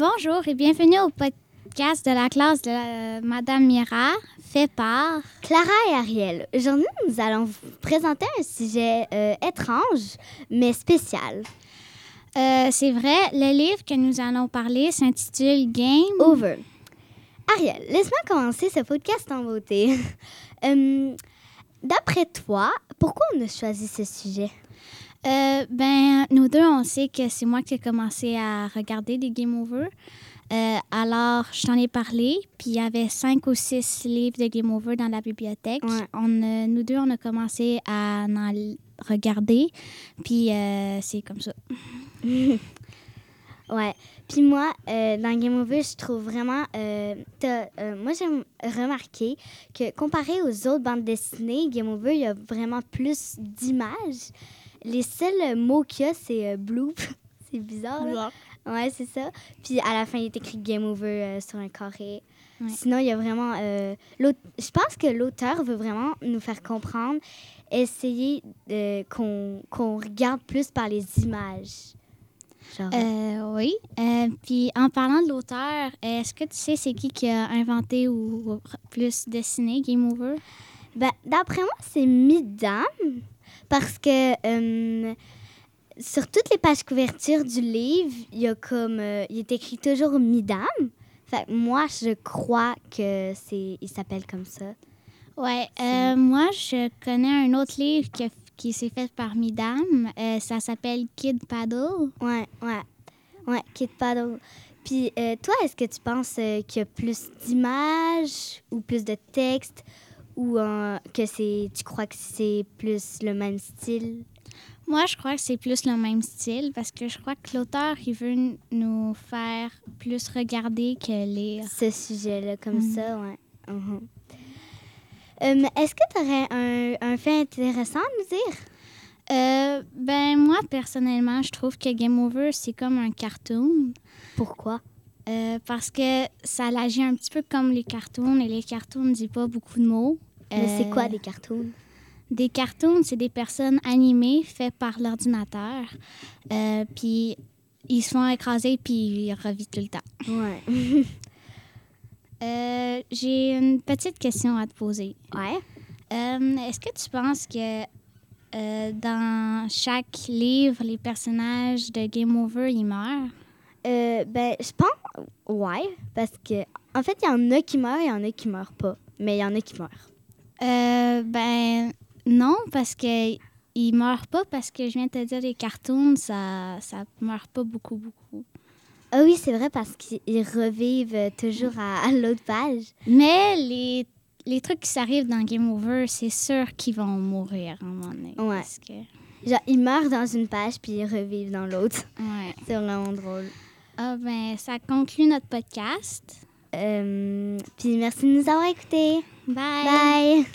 Bonjour et bienvenue au podcast de la classe de la- Madame Mira, fait par. Clara et Ariel, aujourd'hui nous allons vous présenter un sujet euh, étrange mais spécial. Euh, c'est vrai, le livre que nous allons parler s'intitule Game. Over. Ariel, laisse-moi commencer ce podcast en beauté. Euh, D'après toi, pourquoi on a choisi ce sujet? Euh, ben, nous deux, on sait que c'est moi qui ai commencé à regarder des Game Over. Euh, alors, je t'en ai parlé, puis il y avait cinq ou six livres de Game Over dans la bibliothèque. Ouais. On, nous deux, on a commencé à en regarder, puis euh, c'est comme ça. Ouais. Puis moi, euh, dans Game Over, je trouve vraiment. euh, euh, moi, j'ai remarqué que comparé aux autres bandes dessinées, Game Over, il y a vraiment plus d'images. Les seuls mots qu'il y a, c'est euh, bloop. c'est bizarre. là. Ouais, c'est ça. Puis à la fin, il est écrit Game Over euh, sur un carré. Ouais. Sinon, il y a vraiment. euh, je pense que l'auteur veut vraiment nous faire comprendre, essayer de- qu'on regarde plus par les images. Genre. Euh, oui. Euh, puis en parlant de l'auteur, est-ce que tu sais c'est qui qui a inventé ou plus dessiné Game Over? Ben, d'après moi, c'est Midam. Parce que euh, sur toutes les pages couverture du livre, il y a comme. euh, il est écrit toujours Midam. Fait moi, je crois que c'est. Il s'appelle comme ça. Ouais. euh, moi, je connais un autre livre qui, qui s'est fait par Midam. Euh, ça s'appelle Kid Paddle. Ouais, ouais. Ouais, Kid Paddle. Puis toi, est-ce que tu penses qu'il y a plus d'images ou plus de texte ou que c'est. Tu crois que c'est plus le même style? Moi, je crois que c'est plus le même style parce que je crois que l'auteur, il veut nous faire plus regarder que lire. ce sujet-là, comme Mhm. ça, ouais. Euh, Est-ce que tu aurais un, un fait intéressant à nous dire? Euh, ben, moi, personnellement, je trouve que Game Over, c'est comme un cartoon. Pourquoi? Euh, parce que ça agit un petit peu comme les cartoons et les cartoons ne disent pas beaucoup de mots. Mais c'est Euh, quoi des cartoons? Des cartoons, c'est des personnes animées faites par l'ordinateur. Euh, puis ils se font écraser puis ils revivent tout le temps. Ouais. Euh, J'ai une petite question à te poser. ouais. Euh, Est-ce que tu penses que euh, dans chaque livre, les personnages de Game Over, ils meurent? Euh, ben, je pense, ouais, parce que, en fait, il y en a qui meurent et il y en a qui meurent pas. Mais il y en a qui meurent. Euh, ben non, parce que ils meurent pas parce que je viens de te dire les cartoons, ça ça meurt pas beaucoup beaucoup. Ah oui, c'est vrai, parce qu'ils revivent euh, toujours à, à l'autre page. Mais les, les trucs qui s'arrivent dans Game Over, c'est sûr qu'ils vont mourir à un moment donné. Ouais. Parce que, Genre, ils meurent dans une page puis ils revivent dans l'autre. ouais. C'est vraiment drôle. Ah ben ça conclut notre podcast. Euh, puis merci de nous avoir écoutés. Bye. Bye.